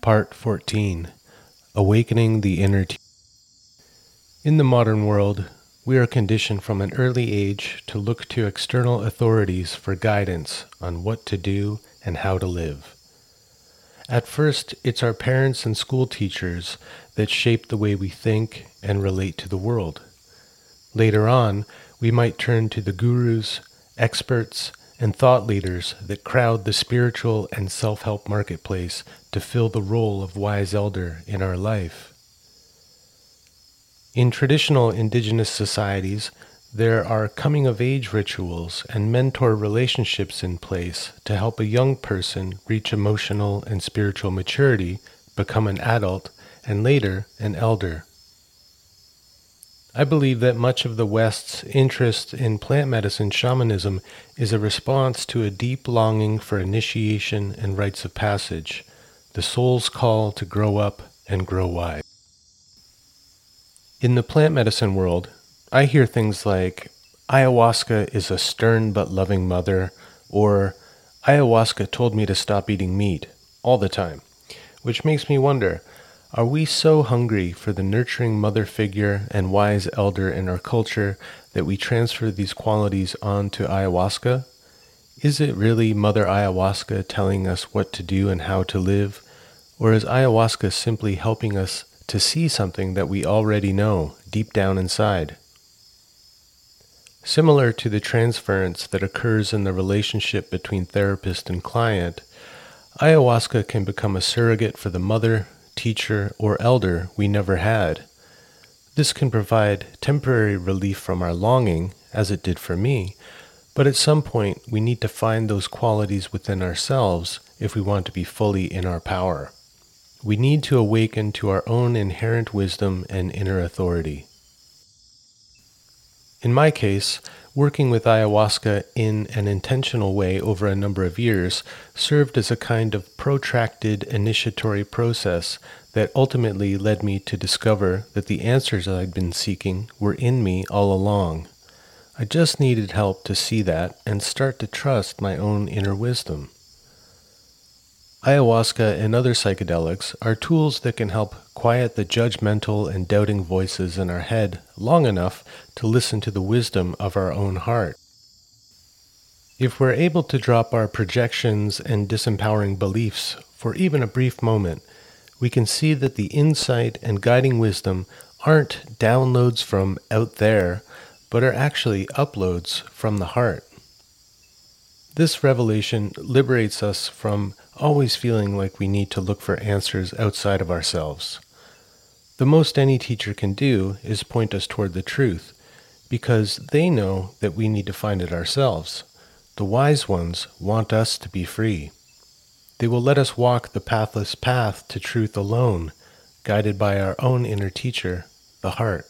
Part 14 Awakening the Inner Te- In the modern world, we are conditioned from an early age to look to external authorities for guidance on what to do and how to live. At first, it's our parents and school teachers that shape the way we think and relate to the world. Later on, we might turn to the gurus, experts, and thought leaders that crowd the spiritual and self help marketplace to fill the role of wise elder in our life. In traditional indigenous societies, there are coming of age rituals and mentor relationships in place to help a young person reach emotional and spiritual maturity, become an adult, and later an elder. I believe that much of the West's interest in plant medicine shamanism is a response to a deep longing for initiation and rites of passage, the soul's call to grow up and grow wise. In the plant medicine world, I hear things like ayahuasca is a stern but loving mother, or ayahuasca told me to stop eating meat all the time, which makes me wonder are we so hungry for the nurturing mother figure and wise elder in our culture that we transfer these qualities on to ayahuasca? Is it really Mother Ayahuasca telling us what to do and how to live? Or is ayahuasca simply helping us to see something that we already know deep down inside? Similar to the transference that occurs in the relationship between therapist and client, ayahuasca can become a surrogate for the mother, teacher, or elder we never had. This can provide temporary relief from our longing, as it did for me, but at some point we need to find those qualities within ourselves if we want to be fully in our power. We need to awaken to our own inherent wisdom and inner authority. In my case, working with ayahuasca in an intentional way over a number of years served as a kind of protracted initiatory process that ultimately led me to discover that the answers I'd been seeking were in me all along. I just needed help to see that and start to trust my own inner wisdom. Ayahuasca and other psychedelics are tools that can help quiet the judgmental and doubting voices in our head long enough to listen to the wisdom of our own heart. If we're able to drop our projections and disempowering beliefs for even a brief moment, we can see that the insight and guiding wisdom aren't downloads from out there, but are actually uploads from the heart. This revelation liberates us from always feeling like we need to look for answers outside of ourselves. The most any teacher can do is point us toward the truth, because they know that we need to find it ourselves. The wise ones want us to be free. They will let us walk the pathless path to truth alone, guided by our own inner teacher, the heart.